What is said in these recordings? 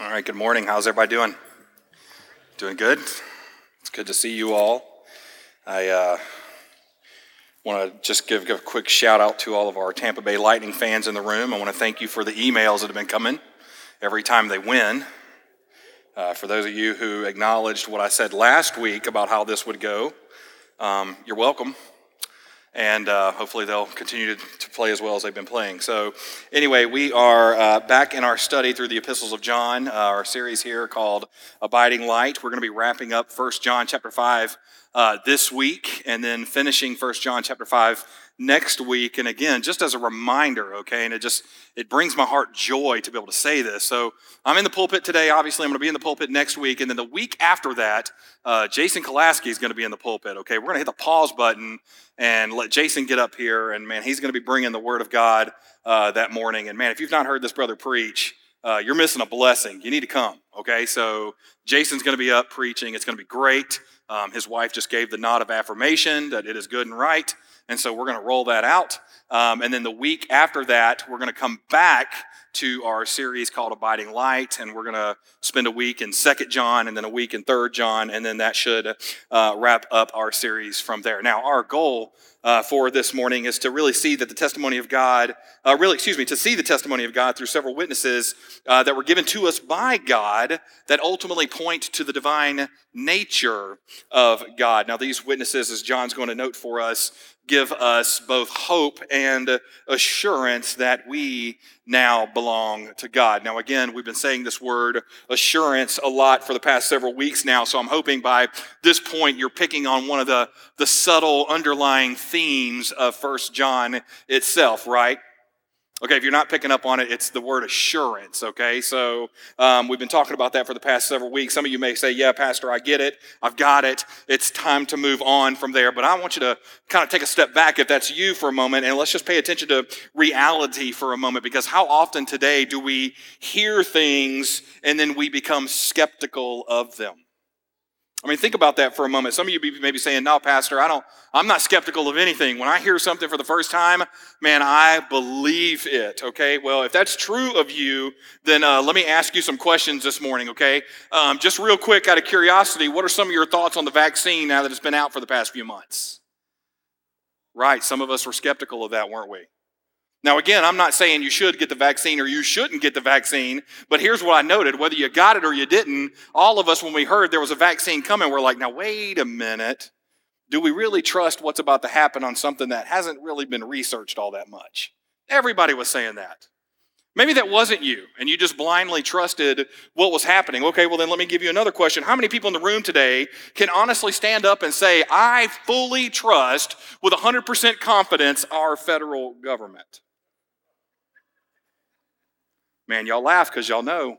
All right, good morning. How's everybody doing? Doing good? It's good to see you all. I uh, want to just give, give a quick shout out to all of our Tampa Bay Lightning fans in the room. I want to thank you for the emails that have been coming every time they win. Uh, for those of you who acknowledged what I said last week about how this would go, um, you're welcome and uh, hopefully they'll continue to, to, play as well as they've been playing. So, anyway, we are uh, back in our study through the epistles of John, uh, our series here called Abiding Light. We're going to be wrapping up First John chapter 5 uh, this week and then finishing First John chapter 5 next week. And again, just as a reminder, okay, and it just it brings my heart joy to be able to say this. So I'm in the pulpit today. Obviously, I'm going to be in the pulpit next week, and then the week after that, uh, Jason Kolaski is going to be in the pulpit. Okay, we're going to hit the pause button and let Jason get up here, and man, he's going to be bringing the Word of God uh, that morning. And man, if you've not heard this brother preach. Uh, you're missing a blessing. You need to come. Okay, so Jason's going to be up preaching. It's going to be great. Um, his wife just gave the nod of affirmation that it is good and right. And so we're going to roll that out. Um, and then the week after that, we're going to come back to our series called Abiding Light, and we're going to spend a week in Second John and then a week in Third John, and then that should uh, wrap up our series from there. Now, our goal uh, for this morning is to really see that the testimony of God, uh, really, excuse me, to see the testimony of God through several witnesses uh, that were given to us by God that ultimately point to the divine nature of God. Now, these witnesses, as John's going to note for us, give us both hope and assurance that we now belong to God. Now, again, we've been saying this word assurance a lot for the past several weeks now, so I'm hoping by this point you're picking on one of the, the subtle underlying themes of First John itself, right? Okay, if you're not picking up on it, it's the word assurance. Okay, so um, we've been talking about that for the past several weeks. Some of you may say, Yeah, Pastor, I get it. I've got it. It's time to move on from there. But I want you to kind of take a step back if that's you for a moment and let's just pay attention to reality for a moment because how often today do we hear things and then we become skeptical of them? I mean, think about that for a moment. Some of you may be saying, no, Pastor, I don't, I'm not skeptical of anything. When I hear something for the first time, man, I believe it, okay? Well, if that's true of you, then uh, let me ask you some questions this morning, okay? Um, just real quick, out of curiosity, what are some of your thoughts on the vaccine now that it's been out for the past few months? Right, some of us were skeptical of that, weren't we? Now, again, I'm not saying you should get the vaccine or you shouldn't get the vaccine, but here's what I noted. Whether you got it or you didn't, all of us, when we heard there was a vaccine coming, we're like, now, wait a minute. Do we really trust what's about to happen on something that hasn't really been researched all that much? Everybody was saying that. Maybe that wasn't you, and you just blindly trusted what was happening. Okay, well, then let me give you another question. How many people in the room today can honestly stand up and say, I fully trust with 100% confidence our federal government? Man, y'all laugh because y'all know.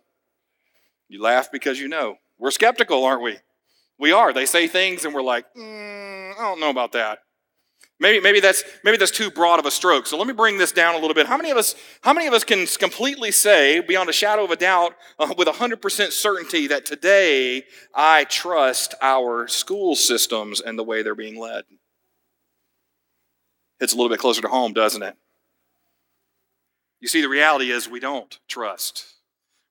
You laugh because you know. We're skeptical, aren't we? We are. They say things and we're like, mm, I don't know about that. Maybe, maybe that's maybe that's too broad of a stroke. So let me bring this down a little bit. How many of us how many of us can completely say, beyond a shadow of a doubt, uh, with hundred percent certainty, that today I trust our school systems and the way they're being led? It's a little bit closer to home, doesn't it? You see, the reality is we don't trust.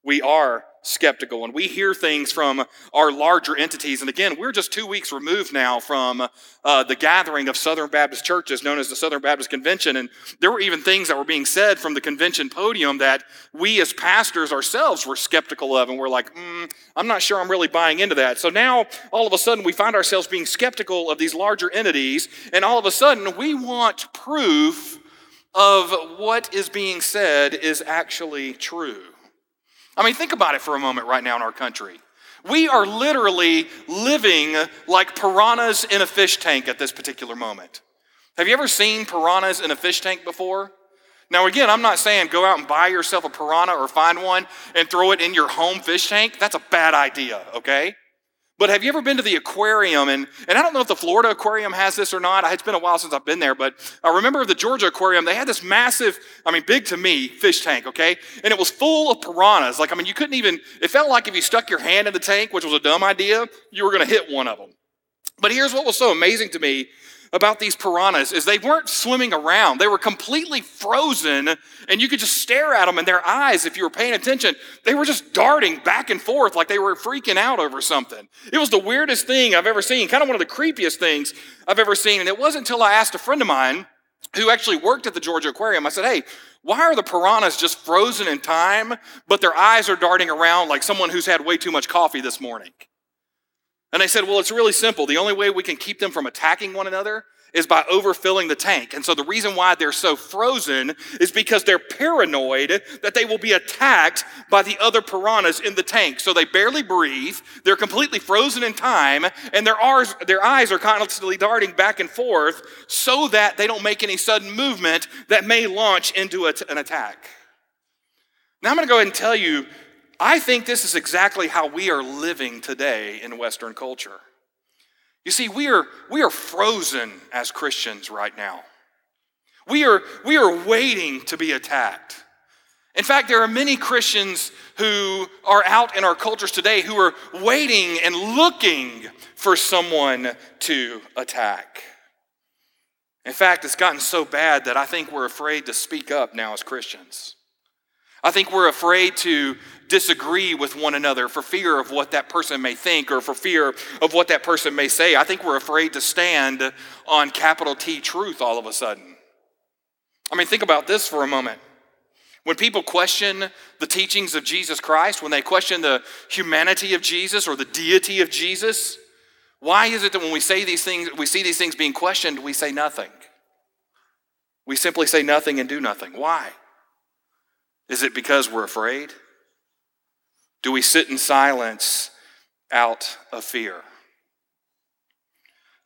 We are skeptical and we hear things from our larger entities. And again, we're just two weeks removed now from uh, the gathering of Southern Baptist churches known as the Southern Baptist Convention. And there were even things that were being said from the convention podium that we as pastors ourselves were skeptical of. And we're like, mm, I'm not sure I'm really buying into that. So now all of a sudden we find ourselves being skeptical of these larger entities. And all of a sudden we want proof of what is being said is actually true. I mean, think about it for a moment right now in our country. We are literally living like piranhas in a fish tank at this particular moment. Have you ever seen piranhas in a fish tank before? Now, again, I'm not saying go out and buy yourself a piranha or find one and throw it in your home fish tank. That's a bad idea, okay? But have you ever been to the aquarium? And, and I don't know if the Florida aquarium has this or not. It's been a while since I've been there, but I remember the Georgia aquarium, they had this massive, I mean, big to me, fish tank, okay? And it was full of piranhas. Like, I mean, you couldn't even, it felt like if you stuck your hand in the tank, which was a dumb idea, you were going to hit one of them. But here's what was so amazing to me about these piranhas is they weren't swimming around. They were completely frozen, and you could just stare at them in their eyes if you were paying attention. They were just darting back and forth like they were freaking out over something. It was the weirdest thing I've ever seen, kind of one of the creepiest things I've ever seen. And it wasn't until I asked a friend of mine who actually worked at the Georgia Aquarium, I said, Hey, why are the piranhas just frozen in time, but their eyes are darting around like someone who's had way too much coffee this morning? And they said, well, it's really simple. The only way we can keep them from attacking one another is by overfilling the tank. And so the reason why they're so frozen is because they're paranoid that they will be attacked by the other piranhas in the tank. So they barely breathe, they're completely frozen in time, and their, eyes, their eyes are constantly darting back and forth so that they don't make any sudden movement that may launch into an attack. Now I'm going to go ahead and tell you I think this is exactly how we are living today in Western culture. You see, we are, we are frozen as Christians right now. We are, we are waiting to be attacked. In fact, there are many Christians who are out in our cultures today who are waiting and looking for someone to attack. In fact, it's gotten so bad that I think we're afraid to speak up now as Christians. I think we're afraid to disagree with one another for fear of what that person may think or for fear of what that person may say. I think we're afraid to stand on capital T truth all of a sudden. I mean, think about this for a moment. When people question the teachings of Jesus Christ, when they question the humanity of Jesus or the deity of Jesus, why is it that when we say these things, we see these things being questioned, we say nothing? We simply say nothing and do nothing. Why? Is it because we're afraid? Do we sit in silence out of fear?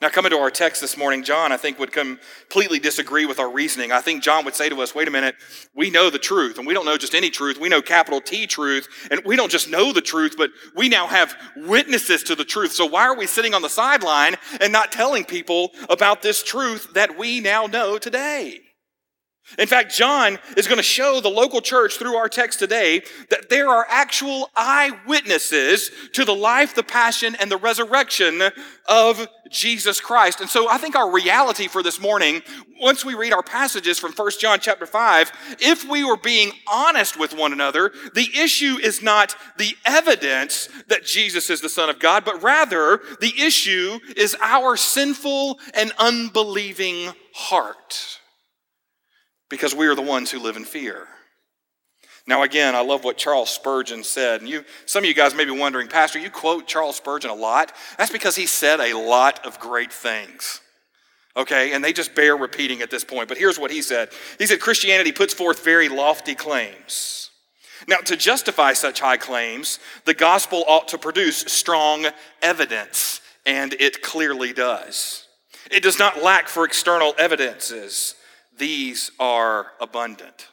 Now, coming to our text this morning, John, I think, would completely disagree with our reasoning. I think John would say to us, wait a minute, we know the truth, and we don't know just any truth. We know capital T truth, and we don't just know the truth, but we now have witnesses to the truth. So why are we sitting on the sideline and not telling people about this truth that we now know today? In fact, John is going to show the local church through our text today that there are actual eyewitnesses to the life, the passion, and the resurrection of Jesus Christ. And so I think our reality for this morning, once we read our passages from 1 John chapter 5, if we were being honest with one another, the issue is not the evidence that Jesus is the Son of God, but rather the issue is our sinful and unbelieving heart because we are the ones who live in fear. Now, again, I love what Charles Spurgeon said. And you, some of you guys may be wondering, Pastor, you quote Charles Spurgeon a lot. That's because he said a lot of great things. Okay, and they just bear repeating at this point. But here's what he said He said, Christianity puts forth very lofty claims. Now, to justify such high claims, the gospel ought to produce strong evidence, and it clearly does. It does not lack for external evidences these are abundant.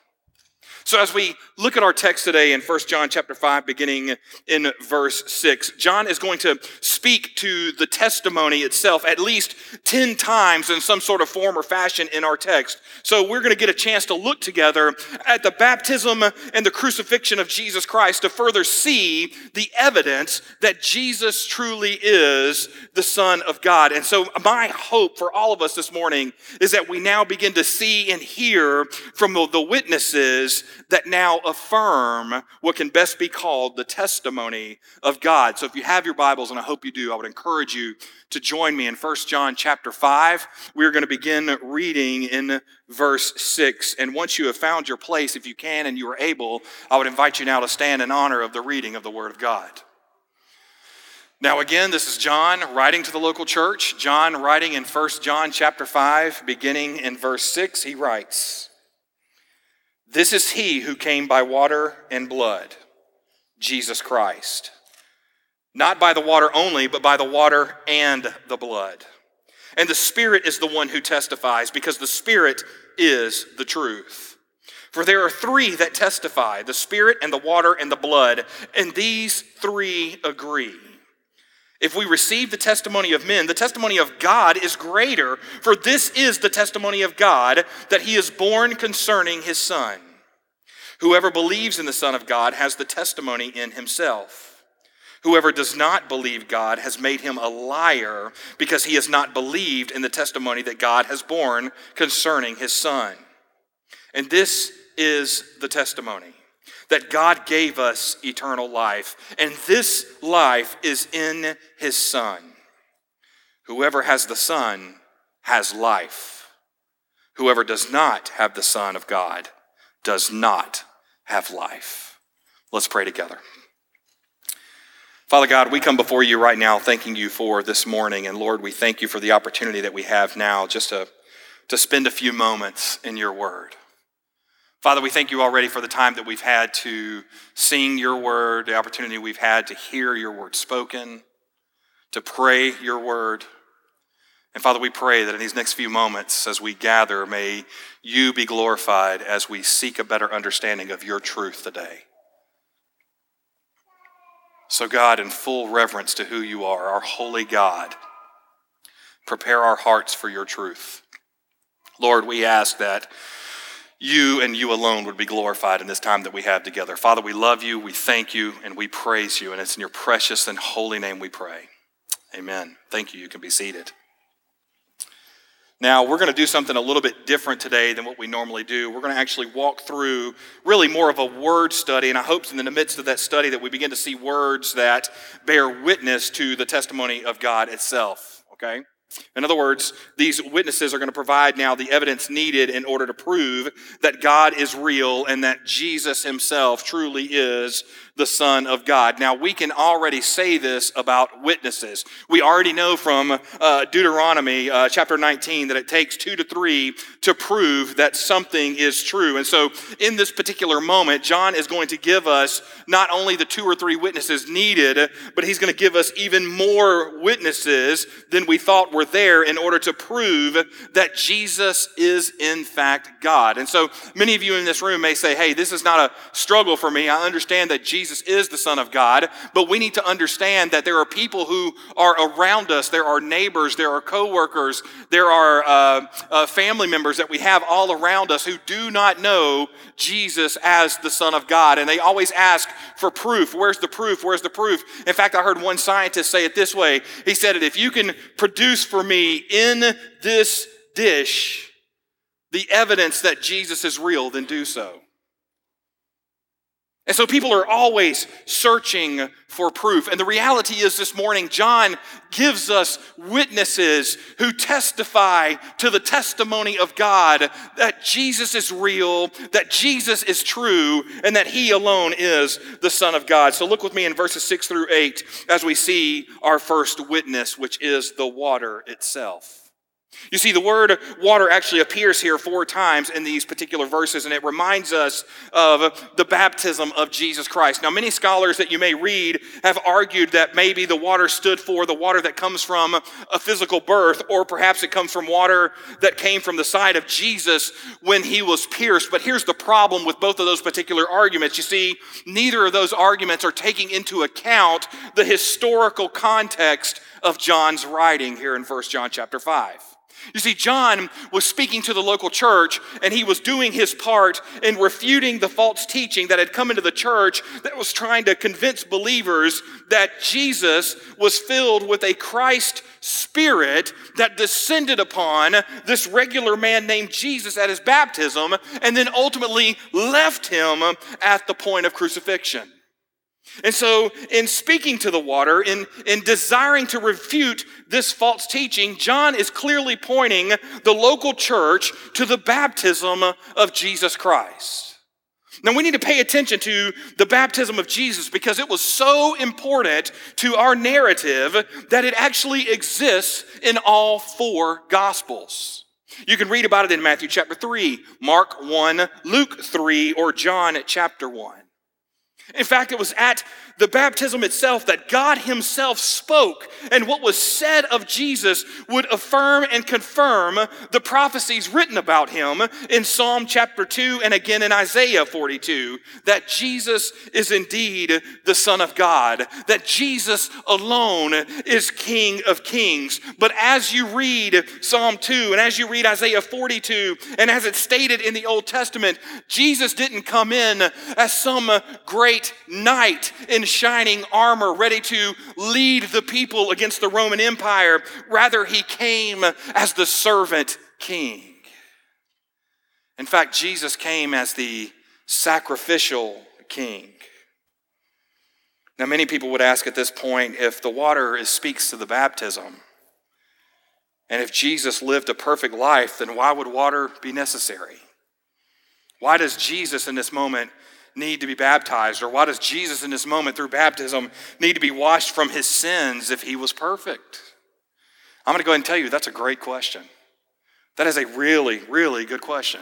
So as we look at our text today in 1 John chapter 5 beginning in verse 6, John is going to speak to the testimony itself at least 10 times in some sort of form or fashion in our text. So we're going to get a chance to look together at the baptism and the crucifixion of Jesus Christ to further see the evidence that Jesus truly is the Son of God. And so my hope for all of us this morning is that we now begin to see and hear from the witnesses that now affirm what can best be called the testimony of God. So if you have your Bibles, and I hope you do, I would encourage you to join me in 1 John chapter 5. We're going to begin reading in verse 6. And once you have found your place, if you can and you are able, I would invite you now to stand in honor of the reading of the Word of God. Now again, this is John writing to the local church. John writing in 1 John chapter 5, beginning in verse 6, he writes, this is he who came by water and blood, Jesus Christ. Not by the water only, but by the water and the blood. And the Spirit is the one who testifies, because the Spirit is the truth. For there are three that testify the Spirit and the water and the blood, and these three agree. If we receive the testimony of men, the testimony of God is greater, for this is the testimony of God that he is borne concerning his Son. Whoever believes in the Son of God has the testimony in himself. Whoever does not believe God has made him a liar because he has not believed in the testimony that God has borne concerning his Son. And this is the testimony that God gave us eternal life, and this life is in his Son. Whoever has the Son has life. Whoever does not have the Son of God does not have life. Let's pray together. Father God, we come before you right now thanking you for this morning. And Lord, we thank you for the opportunity that we have now just to, to spend a few moments in your word. Father, we thank you already for the time that we've had to sing your word, the opportunity we've had to hear your word spoken, to pray your word. And Father, we pray that in these next few moments, as we gather, may you be glorified as we seek a better understanding of your truth today. So, God, in full reverence to who you are, our holy God, prepare our hearts for your truth. Lord, we ask that you and you alone would be glorified in this time that we have together. Father, we love you, we thank you, and we praise you. And it's in your precious and holy name we pray. Amen. Thank you. You can be seated. Now, we're going to do something a little bit different today than what we normally do. We're going to actually walk through really more of a word study, and I hope in the midst of that study that we begin to see words that bear witness to the testimony of God itself, okay? In other words, these witnesses are going to provide now the evidence needed in order to prove that God is real and that Jesus himself truly is the Son of God. Now, we can already say this about witnesses. We already know from uh, Deuteronomy uh, chapter 19 that it takes two to three to prove that something is true. And so, in this particular moment, John is going to give us not only the two or three witnesses needed, but he's going to give us even more witnesses than we thought were there in order to prove that Jesus is in fact God. And so, many of you in this room may say, hey, this is not a struggle for me. I understand that Jesus Jesus is the Son of God, but we need to understand that there are people who are around us. There are neighbors, there are coworkers, there are uh, uh, family members that we have all around us who do not know Jesus as the Son of God. And they always ask for proof. Where's the proof? Where's the proof? In fact, I heard one scientist say it this way He said, If you can produce for me in this dish the evidence that Jesus is real, then do so. And so people are always searching for proof. And the reality is this morning, John gives us witnesses who testify to the testimony of God that Jesus is real, that Jesus is true, and that he alone is the Son of God. So look with me in verses 6 through 8 as we see our first witness, which is the water itself. You see, the word water actually appears here four times in these particular verses, and it reminds us of the baptism of Jesus Christ. Now, many scholars that you may read have argued that maybe the water stood for the water that comes from a physical birth, or perhaps it comes from water that came from the side of Jesus when he was pierced. But here's the problem with both of those particular arguments. You see, neither of those arguments are taking into account the historical context of John's writing here in 1 John chapter 5. You see, John was speaking to the local church and he was doing his part in refuting the false teaching that had come into the church that was trying to convince believers that Jesus was filled with a Christ spirit that descended upon this regular man named Jesus at his baptism and then ultimately left him at the point of crucifixion. And so, in speaking to the water, in, in desiring to refute this false teaching, John is clearly pointing the local church to the baptism of Jesus Christ. Now, we need to pay attention to the baptism of Jesus because it was so important to our narrative that it actually exists in all four Gospels. You can read about it in Matthew chapter 3, Mark 1, Luke 3, or John chapter 1. In fact, it was at the baptism itself that God Himself spoke, and what was said of Jesus would affirm and confirm the prophecies written about Him in Psalm chapter 2 and again in Isaiah 42 that Jesus is indeed the Son of God, that Jesus alone is King of Kings. But as you read Psalm 2 and as you read Isaiah 42, and as it's stated in the Old Testament, Jesus didn't come in as some great knight in shining armor, ready to lead the people against the Roman Empire. Rather, he came as the servant king. In fact, Jesus came as the sacrificial king. Now, many people would ask at this point if the water is, speaks to the baptism, and if Jesus lived a perfect life, then why would water be necessary? Why does Jesus in this moment need to be baptized? Or why does Jesus in this moment through baptism need to be washed from his sins if he was perfect? I'm going to go ahead and tell you that's a great question. That is a really, really good question.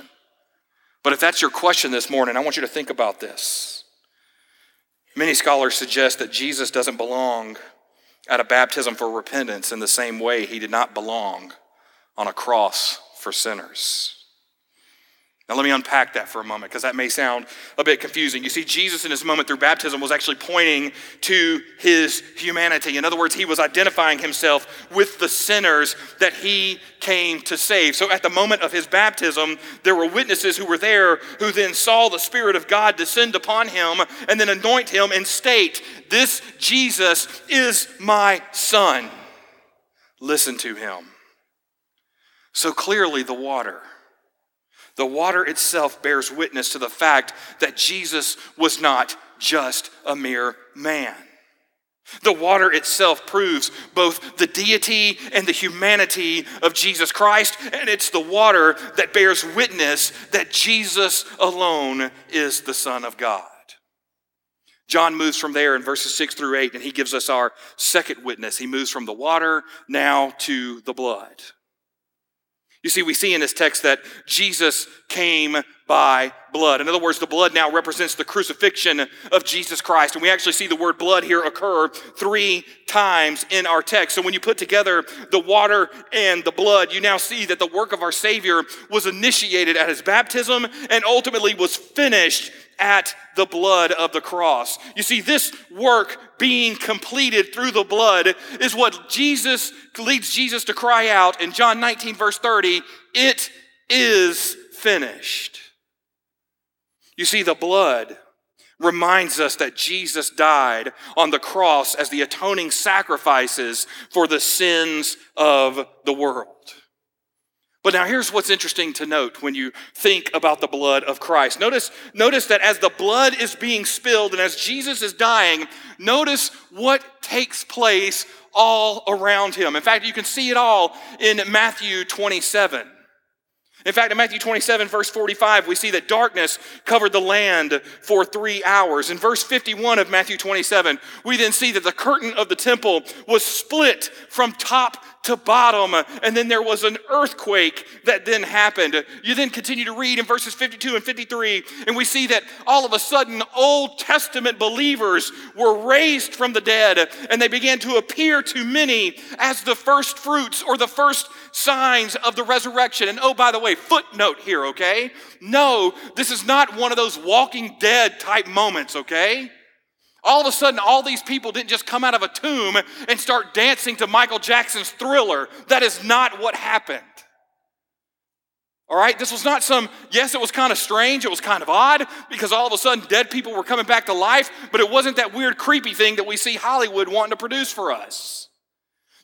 But if that's your question this morning, I want you to think about this. Many scholars suggest that Jesus doesn't belong at a baptism for repentance in the same way he did not belong on a cross for sinners. Now, let me unpack that for a moment because that may sound a bit confusing. You see, Jesus in this moment through baptism was actually pointing to his humanity. In other words, he was identifying himself with the sinners that he came to save. So, at the moment of his baptism, there were witnesses who were there who then saw the Spirit of God descend upon him and then anoint him and state, This Jesus is my Son. Listen to him. So, clearly, the water the water itself bears witness to the fact that Jesus was not just a mere man. The water itself proves both the deity and the humanity of Jesus Christ, and it's the water that bears witness that Jesus alone is the Son of God. John moves from there in verses 6 through 8, and he gives us our second witness. He moves from the water now to the blood. You see, we see in this text that Jesus came by blood. In other words, the blood now represents the crucifixion of Jesus Christ. And we actually see the word blood here occur three times in our text. So when you put together the water and the blood, you now see that the work of our Savior was initiated at his baptism and ultimately was finished at the blood of the cross. You see, this work being completed through the blood is what Jesus leads Jesus to cry out in John 19, verse 30 it is finished. You see, the blood reminds us that Jesus died on the cross as the atoning sacrifices for the sins of the world. But now here's what's interesting to note when you think about the blood of Christ. Notice, notice that as the blood is being spilled and as Jesus is dying, notice what takes place all around him. In fact, you can see it all in Matthew 27. In fact, in Matthew 27, verse 45, we see that darkness covered the land for three hours. In verse 51 of Matthew 27, we then see that the curtain of the temple was split from top to bottom. And then there was an earthquake that then happened. You then continue to read in verses 52 and 53, and we see that all of a sudden Old Testament believers were raised from the dead, and they began to appear to many as the first fruits or the first signs of the resurrection. And oh, by the way, footnote here, okay? No, this is not one of those walking dead type moments, okay? All of a sudden, all these people didn't just come out of a tomb and start dancing to Michael Jackson's thriller. That is not what happened. All right, this was not some, yes, it was kind of strange, it was kind of odd because all of a sudden dead people were coming back to life, but it wasn't that weird, creepy thing that we see Hollywood wanting to produce for us.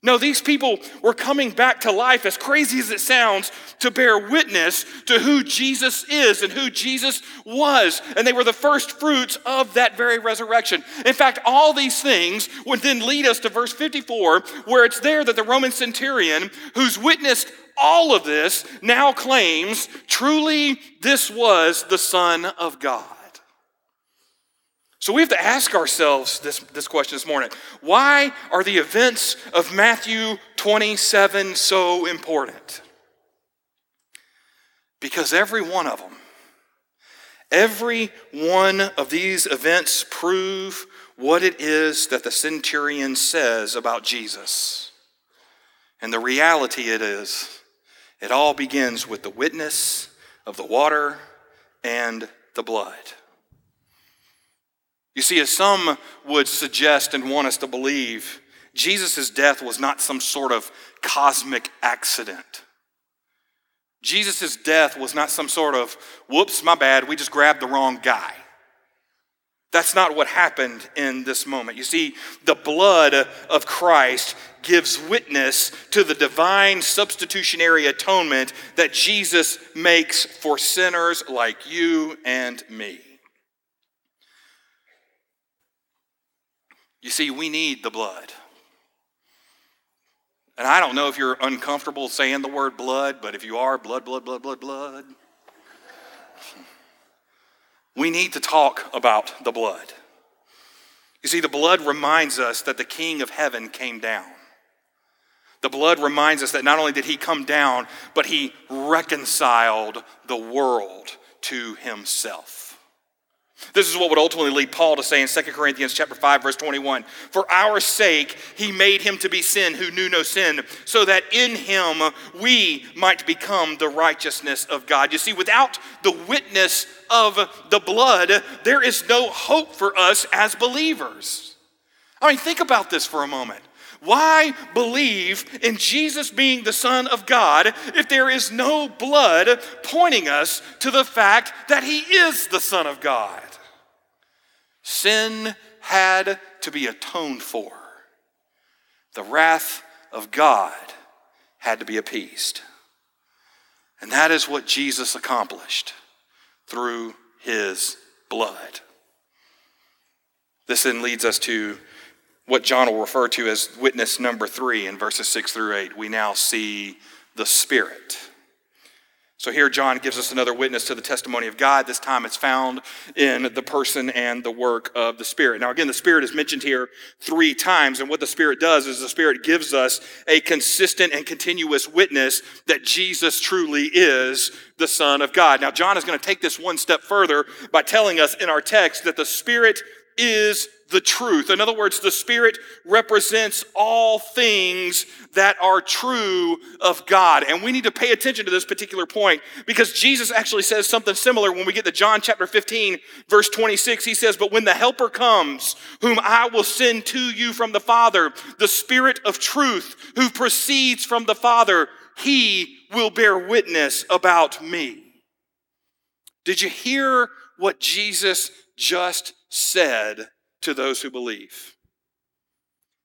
No, these people were coming back to life, as crazy as it sounds, to bear witness to who Jesus is and who Jesus was. And they were the first fruits of that very resurrection. In fact, all these things would then lead us to verse 54, where it's there that the Roman centurion, who's witnessed all of this, now claims truly this was the Son of God. So we have to ask ourselves this, this question this morning. Why are the events of Matthew 27 so important? Because every one of them, every one of these events prove what it is that the centurion says about Jesus. And the reality it is, it all begins with the witness of the water and the blood. You see, as some would suggest and want us to believe, Jesus' death was not some sort of cosmic accident. Jesus' death was not some sort of, whoops, my bad, we just grabbed the wrong guy. That's not what happened in this moment. You see, the blood of Christ gives witness to the divine substitutionary atonement that Jesus makes for sinners like you and me. You see, we need the blood. And I don't know if you're uncomfortable saying the word blood, but if you are, blood, blood, blood, blood, blood. We need to talk about the blood. You see, the blood reminds us that the King of heaven came down. The blood reminds us that not only did he come down, but he reconciled the world to himself. This is what would ultimately lead Paul to say in 2 Corinthians chapter 5 verse 21, "For our sake he made him to be sin who knew no sin, so that in him we might become the righteousness of God." You see, without the witness of the blood, there is no hope for us as believers. I mean, think about this for a moment. Why believe in Jesus being the Son of God if there is no blood pointing us to the fact that He is the Son of God? Sin had to be atoned for. The wrath of God had to be appeased. And that is what Jesus accomplished through his blood. This then leads us to what John will refer to as witness number three in verses six through eight. We now see the Spirit. So here, John gives us another witness to the testimony of God. This time it's found in the person and the work of the Spirit. Now, again, the Spirit is mentioned here three times. And what the Spirit does is the Spirit gives us a consistent and continuous witness that Jesus truly is the Son of God. Now, John is going to take this one step further by telling us in our text that the Spirit is the truth. In other words, the Spirit represents all things that are true of God. And we need to pay attention to this particular point because Jesus actually says something similar when we get to John chapter 15, verse 26. He says, But when the Helper comes, whom I will send to you from the Father, the Spirit of truth, who proceeds from the Father, he will bear witness about me. Did you hear what Jesus just said to those who believe.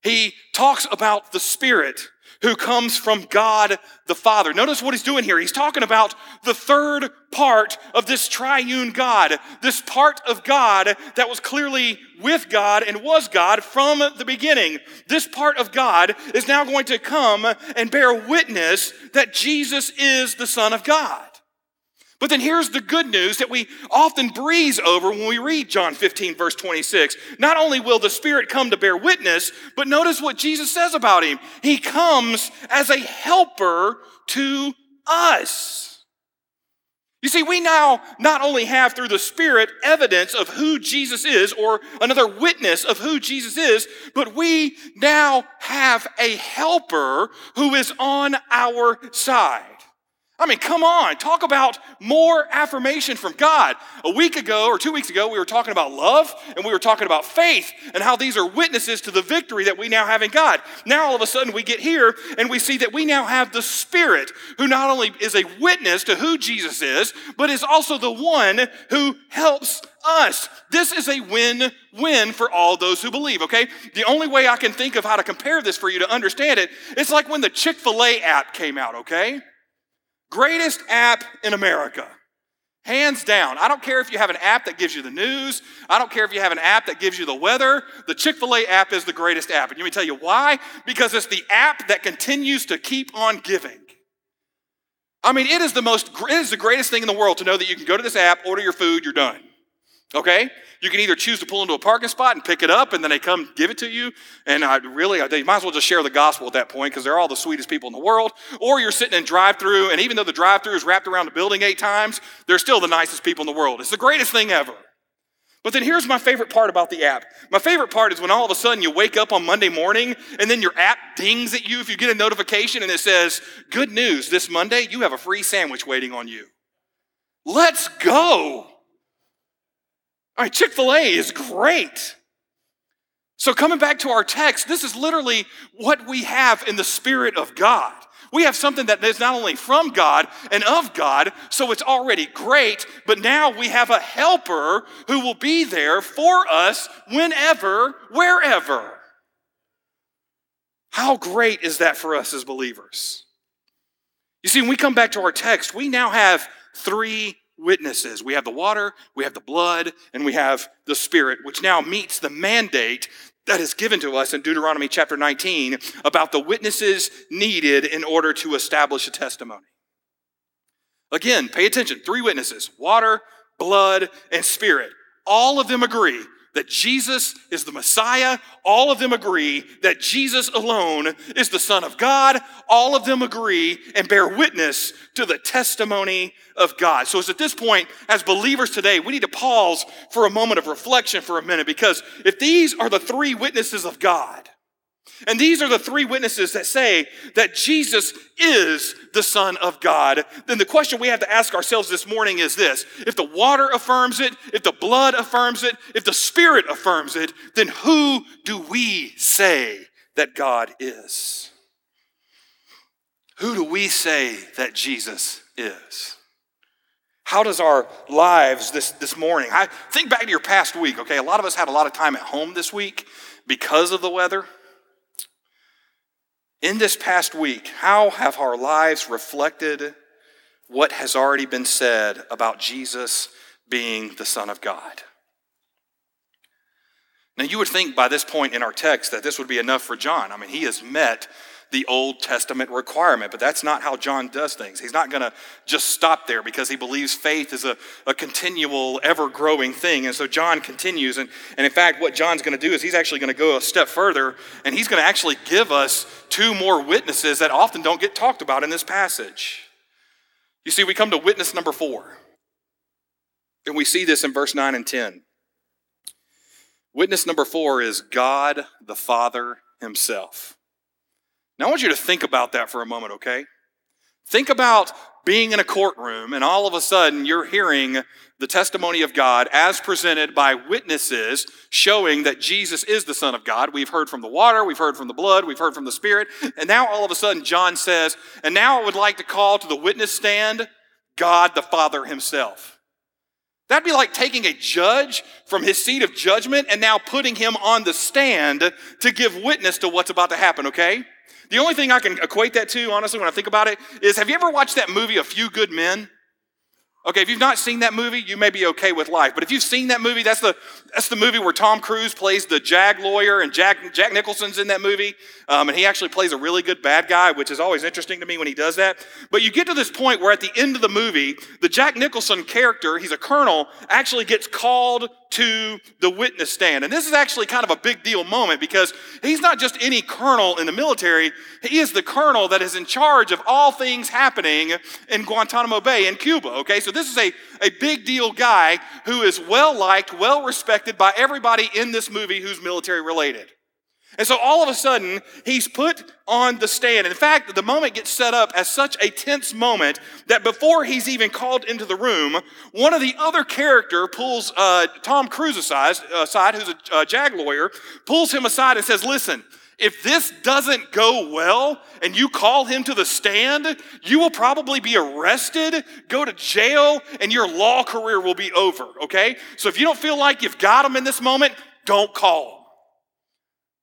He talks about the Spirit who comes from God the Father. Notice what he's doing here. He's talking about the third part of this triune God, this part of God that was clearly with God and was God from the beginning. This part of God is now going to come and bear witness that Jesus is the Son of God. But then here's the good news that we often breeze over when we read John 15, verse 26. Not only will the Spirit come to bear witness, but notice what Jesus says about him. He comes as a helper to us. You see, we now not only have through the Spirit evidence of who Jesus is or another witness of who Jesus is, but we now have a helper who is on our side. I mean, come on, talk about more affirmation from God. A week ago or two weeks ago, we were talking about love and we were talking about faith and how these are witnesses to the victory that we now have in God. Now, all of a sudden, we get here and we see that we now have the Spirit who not only is a witness to who Jesus is, but is also the one who helps us. This is a win win for all those who believe, okay? The only way I can think of how to compare this for you to understand it, it's like when the Chick fil A app came out, okay? Greatest app in America. Hands down. I don't care if you have an app that gives you the news. I don't care if you have an app that gives you the weather. The Chick fil A app is the greatest app. And let me tell you why? Because it's the app that continues to keep on giving. I mean, it is the most, it is the greatest thing in the world to know that you can go to this app, order your food, you're done. Okay? You can either choose to pull into a parking spot and pick it up, and then they come give it to you. And I really, they might as well just share the gospel at that point because they're all the sweetest people in the world. Or you're sitting in drive-through, and even though the drive-through is wrapped around the building eight times, they're still the nicest people in the world. It's the greatest thing ever. But then here's my favorite part about the app. My favorite part is when all of a sudden you wake up on Monday morning and then your app dings at you if you get a notification and it says, Good news, this Monday you have a free sandwich waiting on you. Let's go. All right, Chick fil A is great. So, coming back to our text, this is literally what we have in the Spirit of God. We have something that is not only from God and of God, so it's already great, but now we have a helper who will be there for us whenever, wherever. How great is that for us as believers? You see, when we come back to our text, we now have three witnesses. We have the water, we have the blood, and we have the Spirit, which now meets the mandate that is given to us in Deuteronomy chapter 19 about the witnesses needed in order to establish a testimony. Again, pay attention three witnesses water, blood, and spirit. All of them agree that Jesus is the Messiah. All of them agree that Jesus alone is the Son of God. All of them agree and bear witness to the testimony of God. So it's at this point, as believers today, we need to pause for a moment of reflection for a minute because if these are the three witnesses of God, and these are the three witnesses that say that Jesus is the Son of God. Then the question we have to ask ourselves this morning is this if the water affirms it, if the blood affirms it, if the Spirit affirms it, then who do we say that God is? Who do we say that Jesus is? How does our lives this, this morning? I think back to your past week, okay? A lot of us had a lot of time at home this week because of the weather. In this past week, how have our lives reflected what has already been said about Jesus being the Son of God? Now, you would think by this point in our text that this would be enough for John. I mean, he has met the Old Testament requirement, but that's not how John does things. He's not going to just stop there because he believes faith is a, a continual, ever growing thing. And so John continues. And, and in fact, what John's going to do is he's actually going to go a step further and he's going to actually give us two more witnesses that often don't get talked about in this passage. You see, we come to witness number four. And we see this in verse 9 and 10. Witness number four is God the Father Himself. Now, I want you to think about that for a moment, okay? Think about being in a courtroom and all of a sudden you're hearing the testimony of God as presented by witnesses showing that Jesus is the Son of God. We've heard from the water, we've heard from the blood, we've heard from the Spirit, and now all of a sudden John says, and now I would like to call to the witness stand God the Father Himself. That'd be like taking a judge from his seat of judgment and now putting him on the stand to give witness to what's about to happen, okay? The only thing I can equate that to, honestly, when I think about it, is have you ever watched that movie, A Few Good Men? Okay, if you've not seen that movie, you may be okay with life. But if you've seen that movie, that's the, that's the movie where Tom Cruise plays the JAG lawyer and Jack, Jack Nicholson's in that movie. Um, and he actually plays a really good bad guy, which is always interesting to me when he does that. But you get to this point where at the end of the movie, the Jack Nicholson character, he's a colonel, actually gets called to the witness stand. And this is actually kind of a big deal moment because he's not just any colonel in the military, he is the colonel that is in charge of all things happening in Guantanamo Bay in Cuba. Okay, so this is a, a big deal guy who is well liked, well respected by everybody in this movie who's military related. And so all of a sudden, he's put on the stand. In fact, the moment gets set up as such a tense moment that before he's even called into the room, one of the other character pulls uh, Tom Cruise aside, aside, who's a, a JAG lawyer, pulls him aside and says, listen, if this doesn't go well and you call him to the stand, you will probably be arrested, go to jail, and your law career will be over, okay? So if you don't feel like you've got him in this moment, don't call him.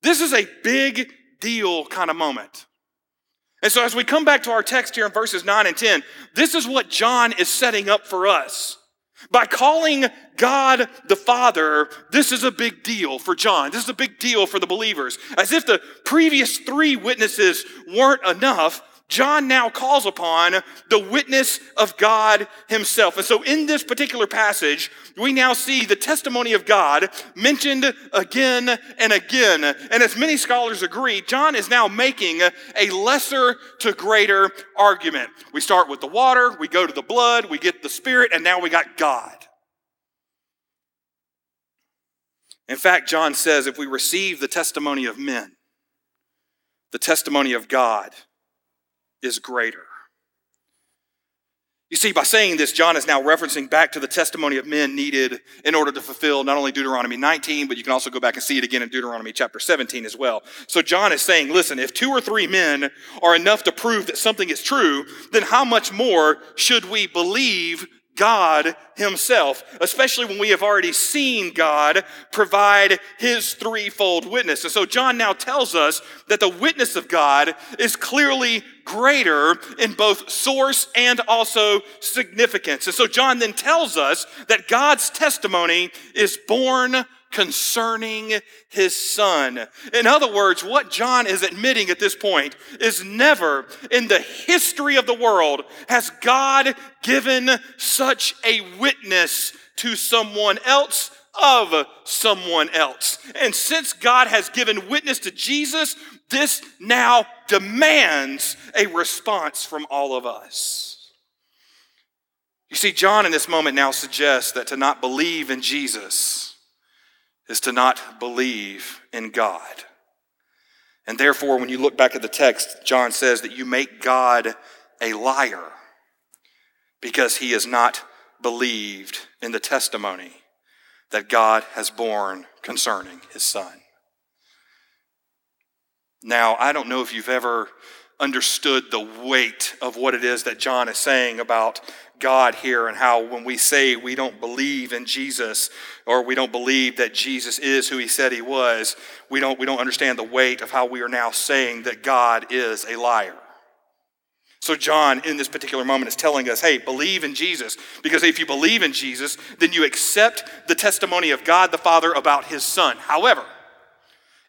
This is a big deal kind of moment. And so, as we come back to our text here in verses 9 and 10, this is what John is setting up for us. By calling God the Father, this is a big deal for John. This is a big deal for the believers. As if the previous three witnesses weren't enough, John now calls upon the witness of God himself. And so in this particular passage, we now see the testimony of God mentioned again and again. And as many scholars agree, John is now making a lesser to greater argument. We start with the water, we go to the blood, we get the spirit, and now we got God. In fact, John says if we receive the testimony of men, the testimony of God is greater. You see, by saying this, John is now referencing back to the testimony of men needed in order to fulfill not only Deuteronomy 19, but you can also go back and see it again in Deuteronomy chapter 17 as well. So John is saying, listen, if two or three men are enough to prove that something is true, then how much more should we believe God Himself, especially when we have already seen God provide His threefold witness. And so John now tells us that the witness of God is clearly greater in both source and also significance. And so John then tells us that God's testimony is borne concerning his son. In other words, what John is admitting at this point is never in the history of the world has God given such a witness to someone else of someone else. And since God has given witness to Jesus, this now demands a response from all of us. You see, John in this moment now suggests that to not believe in Jesus is to not believe in God. And therefore, when you look back at the text, John says that you make God a liar because he has not believed in the testimony that God has borne concerning his son. Now, I don't know if you've ever understood the weight of what it is that John is saying about God here and how when we say we don't believe in Jesus or we don't believe that Jesus is who he said he was, we don't, we don't understand the weight of how we are now saying that God is a liar. So, John, in this particular moment, is telling us hey, believe in Jesus. Because if you believe in Jesus, then you accept the testimony of God the Father about his Son. However,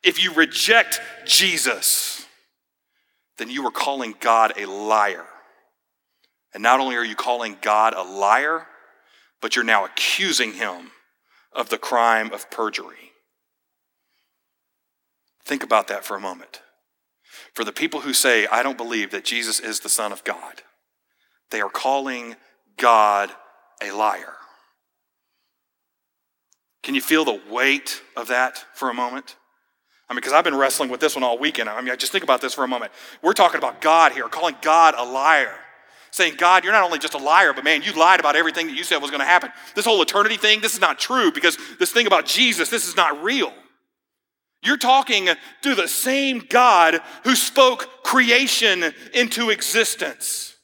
if you reject Jesus, then you are calling God a liar. And not only are you calling God a liar, but you're now accusing him of the crime of perjury. Think about that for a moment. For the people who say, I don't believe that Jesus is the Son of God, they are calling God a liar. Can you feel the weight of that for a moment? I mean, because I've been wrestling with this one all weekend. I mean, just think about this for a moment. We're talking about God here, calling God a liar saying, God, you're not only just a liar, but man, you lied about everything that you said was going to happen. This whole eternity thing, this is not true because this thing about Jesus, this is not real. You're talking to the same God who spoke creation into existence.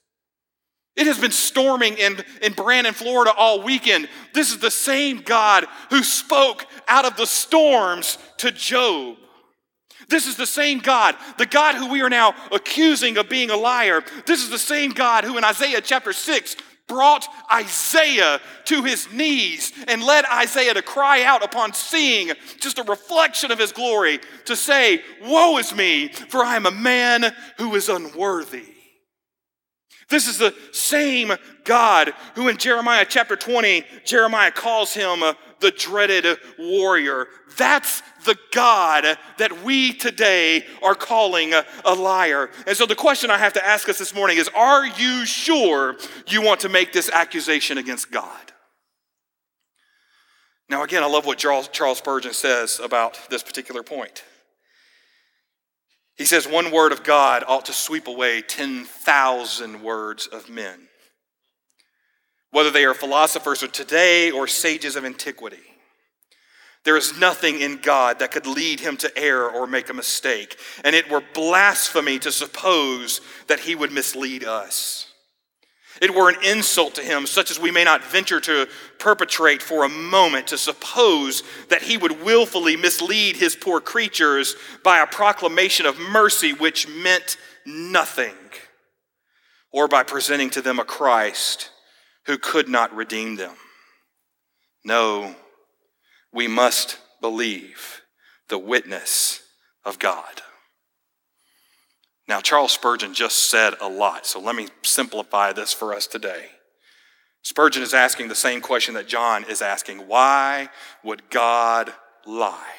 It has been storming in, in Brandon, Florida all weekend. This is the same God who spoke out of the storms to Job. This is the same God, the God who we are now accusing of being a liar. This is the same God who in Isaiah chapter 6 brought Isaiah to his knees and led Isaiah to cry out upon seeing just a reflection of his glory to say, Woe is me, for I am a man who is unworthy. This is the same God who in Jeremiah chapter 20, Jeremiah calls him uh, the dreaded warrior. That's the God that we today are calling a, liar. And so the question I have to ask us this morning is Are you sure you want to make this accusation against God? Now, again, I love what Charles Spurgeon says about this particular point. He says, One word of God ought to sweep away 10,000 words of men, whether they are philosophers of today or sages of antiquity. There is nothing in God that could lead him to err or make a mistake, and it were blasphemy to suppose that he would mislead us. It were an insult to him, such as we may not venture to perpetrate for a moment, to suppose that he would willfully mislead his poor creatures by a proclamation of mercy which meant nothing, or by presenting to them a Christ who could not redeem them. No, we must believe the witness of God. Now, Charles Spurgeon just said a lot, so let me simplify this for us today. Spurgeon is asking the same question that John is asking Why would God lie?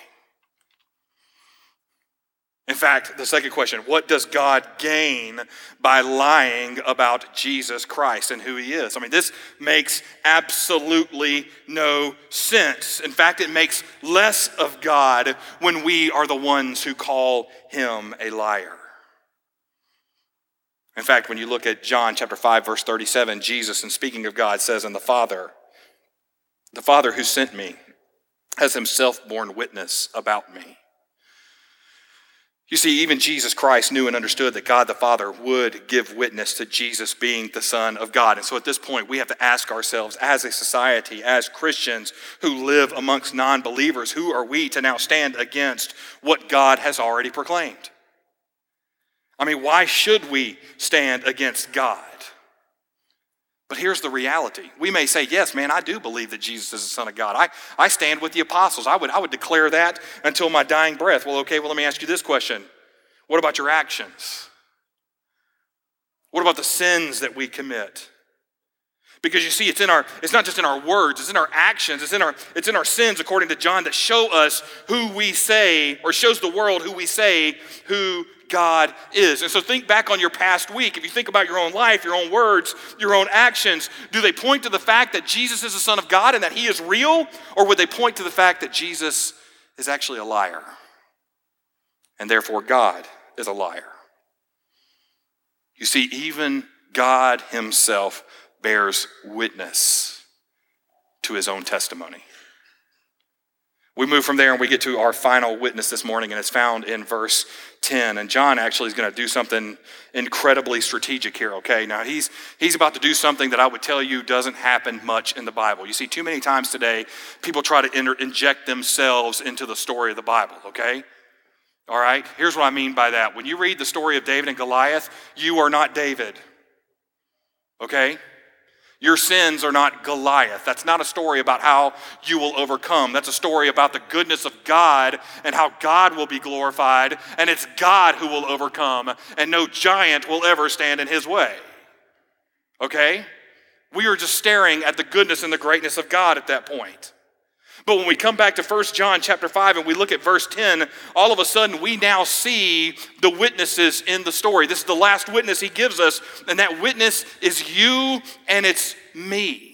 In fact, the second question what does God gain by lying about Jesus Christ and who he is? I mean, this makes absolutely no sense. In fact, it makes less of God when we are the ones who call him a liar. In fact, when you look at John chapter 5 verse 37, Jesus in speaking of God says, "And the Father, the Father who sent me, has himself borne witness about me." You see, even Jesus Christ knew and understood that God the Father would give witness to Jesus being the Son of God. And so at this point, we have to ask ourselves as a society, as Christians who live amongst non believers, who are we to now stand against what God has already proclaimed? I mean, why should we stand against God? But here's the reality. We may say, yes, man, I do believe that Jesus is the Son of God. I, I stand with the apostles. I would, I would declare that until my dying breath. Well, okay, well, let me ask you this question What about your actions? What about the sins that we commit? Because you see, it's in our, it's not just in our words, it's in our actions, it's in our, it's in our sins, according to John, that show us who we say, or shows the world who we say who God is. And so think back on your past week. If you think about your own life, your own words, your own actions, do they point to the fact that Jesus is the Son of God and that He is real? Or would they point to the fact that Jesus is actually a liar? And therefore, God is a liar. You see, even God Himself bears witness to His own testimony. We move from there and we get to our final witness this morning, and it's found in verse 10. And John actually is going to do something incredibly strategic here, okay? Now, he's, he's about to do something that I would tell you doesn't happen much in the Bible. You see, too many times today, people try to inter- inject themselves into the story of the Bible, okay? All right? Here's what I mean by that. When you read the story of David and Goliath, you are not David, okay? Your sins are not Goliath. That's not a story about how you will overcome. That's a story about the goodness of God and how God will be glorified, and it's God who will overcome, and no giant will ever stand in his way. Okay? We are just staring at the goodness and the greatness of God at that point. But when we come back to 1 John chapter 5 and we look at verse 10, all of a sudden we now see the witnesses in the story. This is the last witness he gives us, and that witness is you and it's me.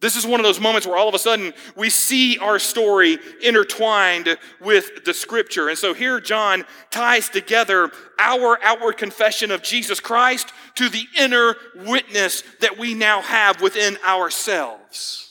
This is one of those moments where all of a sudden we see our story intertwined with the scripture. And so here John ties together our outward confession of Jesus Christ to the inner witness that we now have within ourselves.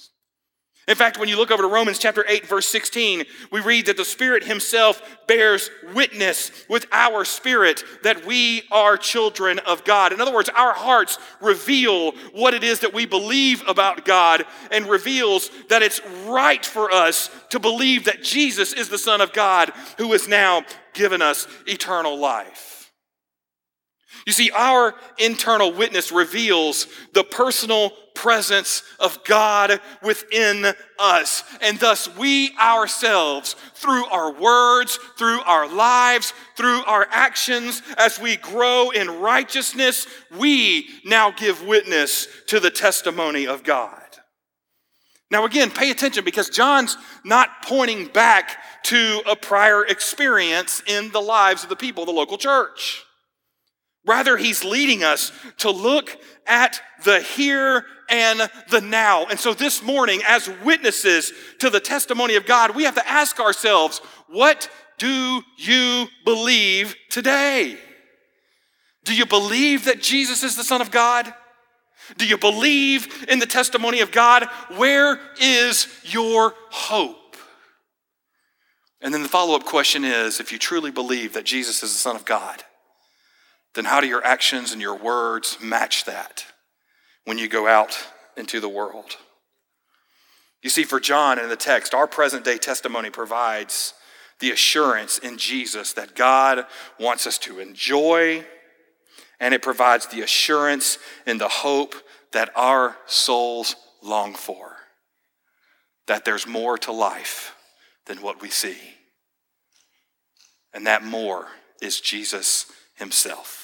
In fact, when you look over to Romans chapter 8, verse 16, we read that the Spirit Himself bears witness with our spirit that we are children of God. In other words, our hearts reveal what it is that we believe about God and reveals that it's right for us to believe that Jesus is the Son of God who has now given us eternal life. You see, our internal witness reveals the personal presence of God within us. And thus, we ourselves, through our words, through our lives, through our actions, as we grow in righteousness, we now give witness to the testimony of God. Now, again, pay attention because John's not pointing back to a prior experience in the lives of the people of the local church. Rather, he's leading us to look at the here and the now. And so this morning, as witnesses to the testimony of God, we have to ask ourselves, what do you believe today? Do you believe that Jesus is the Son of God? Do you believe in the testimony of God? Where is your hope? And then the follow up question is if you truly believe that Jesus is the Son of God, then how do your actions and your words match that when you go out into the world? You see, for John in the text, our present day testimony provides the assurance in Jesus that God wants us to enjoy, and it provides the assurance in the hope that our souls long for that there's more to life than what we see. And that more is Jesus Himself.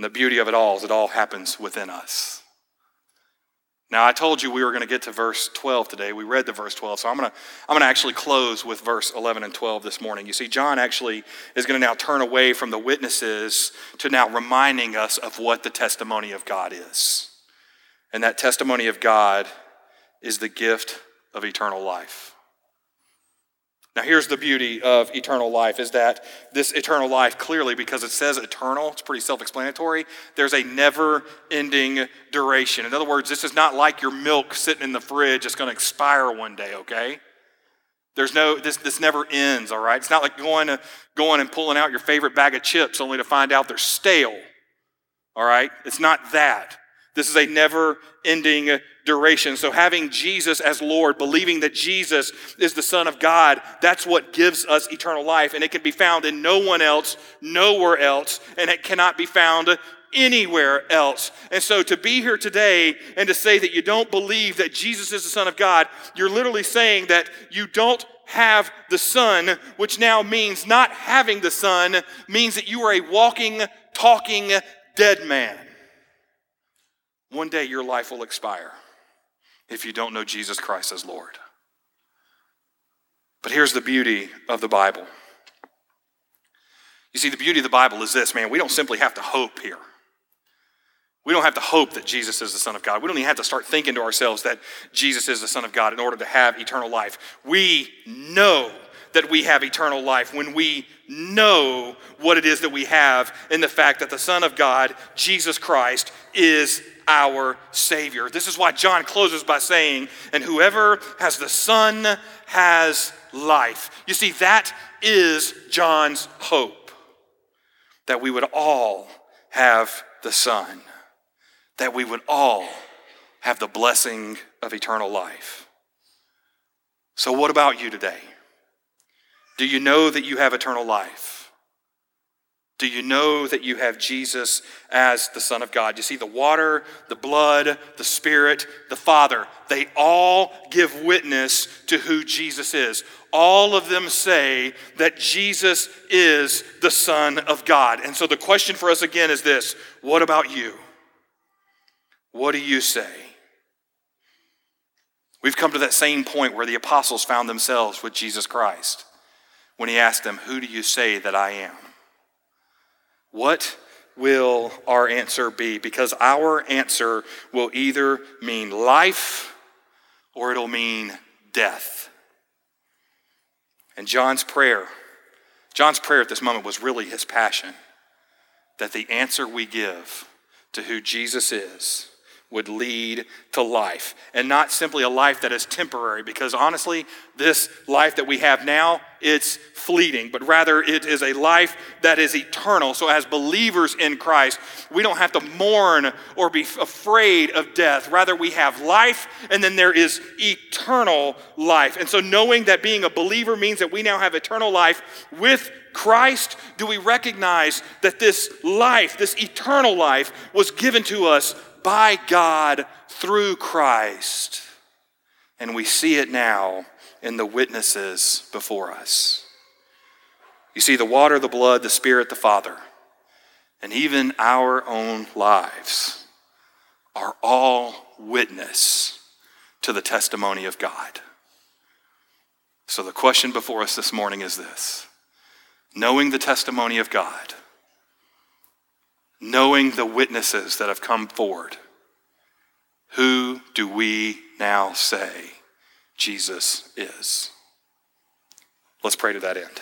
And the beauty of it all is it all happens within us. Now, I told you we were going to get to verse 12 today. We read the verse 12, so I'm going to, I'm going to actually close with verse 11 and 12 this morning. You see, John actually is going to now turn away from the witnesses to now reminding us of what the testimony of God is. And that testimony of God is the gift of eternal life. Now, here's the beauty of eternal life is that this eternal life, clearly, because it says eternal, it's pretty self explanatory, there's a never ending duration. In other words, this is not like your milk sitting in the fridge that's going to expire one day, okay? There's no, this, this never ends, all right? It's not like going, to, going and pulling out your favorite bag of chips only to find out they're stale, all right? It's not that. This is a never ending duration. So, having Jesus as Lord, believing that Jesus is the Son of God, that's what gives us eternal life. And it can be found in no one else, nowhere else, and it cannot be found anywhere else. And so, to be here today and to say that you don't believe that Jesus is the Son of God, you're literally saying that you don't have the Son, which now means not having the Son, means that you are a walking, talking, dead man. One day your life will expire if you don't know Jesus Christ as Lord. But here's the beauty of the Bible. You see, the beauty of the Bible is this, man, we don't simply have to hope here. We don't have to hope that Jesus is the Son of God. We don't even have to start thinking to ourselves that Jesus is the Son of God in order to have eternal life. We know that we have eternal life when we know what it is that we have in the fact that the Son of God, Jesus Christ, is our Savior. This is why John closes by saying, And whoever has the Son has life. You see, that is John's hope that we would all have the Son, that we would all have the blessing of eternal life. So, what about you today? Do you know that you have eternal life? Do you know that you have Jesus as the Son of God? You see, the water, the blood, the Spirit, the Father, they all give witness to who Jesus is. All of them say that Jesus is the Son of God. And so the question for us again is this what about you? What do you say? We've come to that same point where the apostles found themselves with Jesus Christ when he asked them, Who do you say that I am? What will our answer be? Because our answer will either mean life or it'll mean death. And John's prayer, John's prayer at this moment was really his passion that the answer we give to who Jesus is would lead to life. And not simply a life that is temporary, because honestly, this life that we have now, it's fleeting, but rather it is a life that is eternal. So, as believers in Christ, we don't have to mourn or be afraid of death. Rather, we have life, and then there is eternal life. And so, knowing that being a believer means that we now have eternal life with Christ, do we recognize that this life, this eternal life, was given to us by God through Christ. And we see it now in the witnesses before us. You see, the water, the blood, the Spirit, the Father, and even our own lives are all witness to the testimony of God. So the question before us this morning is this knowing the testimony of God, knowing the witnesses that have come forward, who do we now say Jesus is? Let's pray to that end.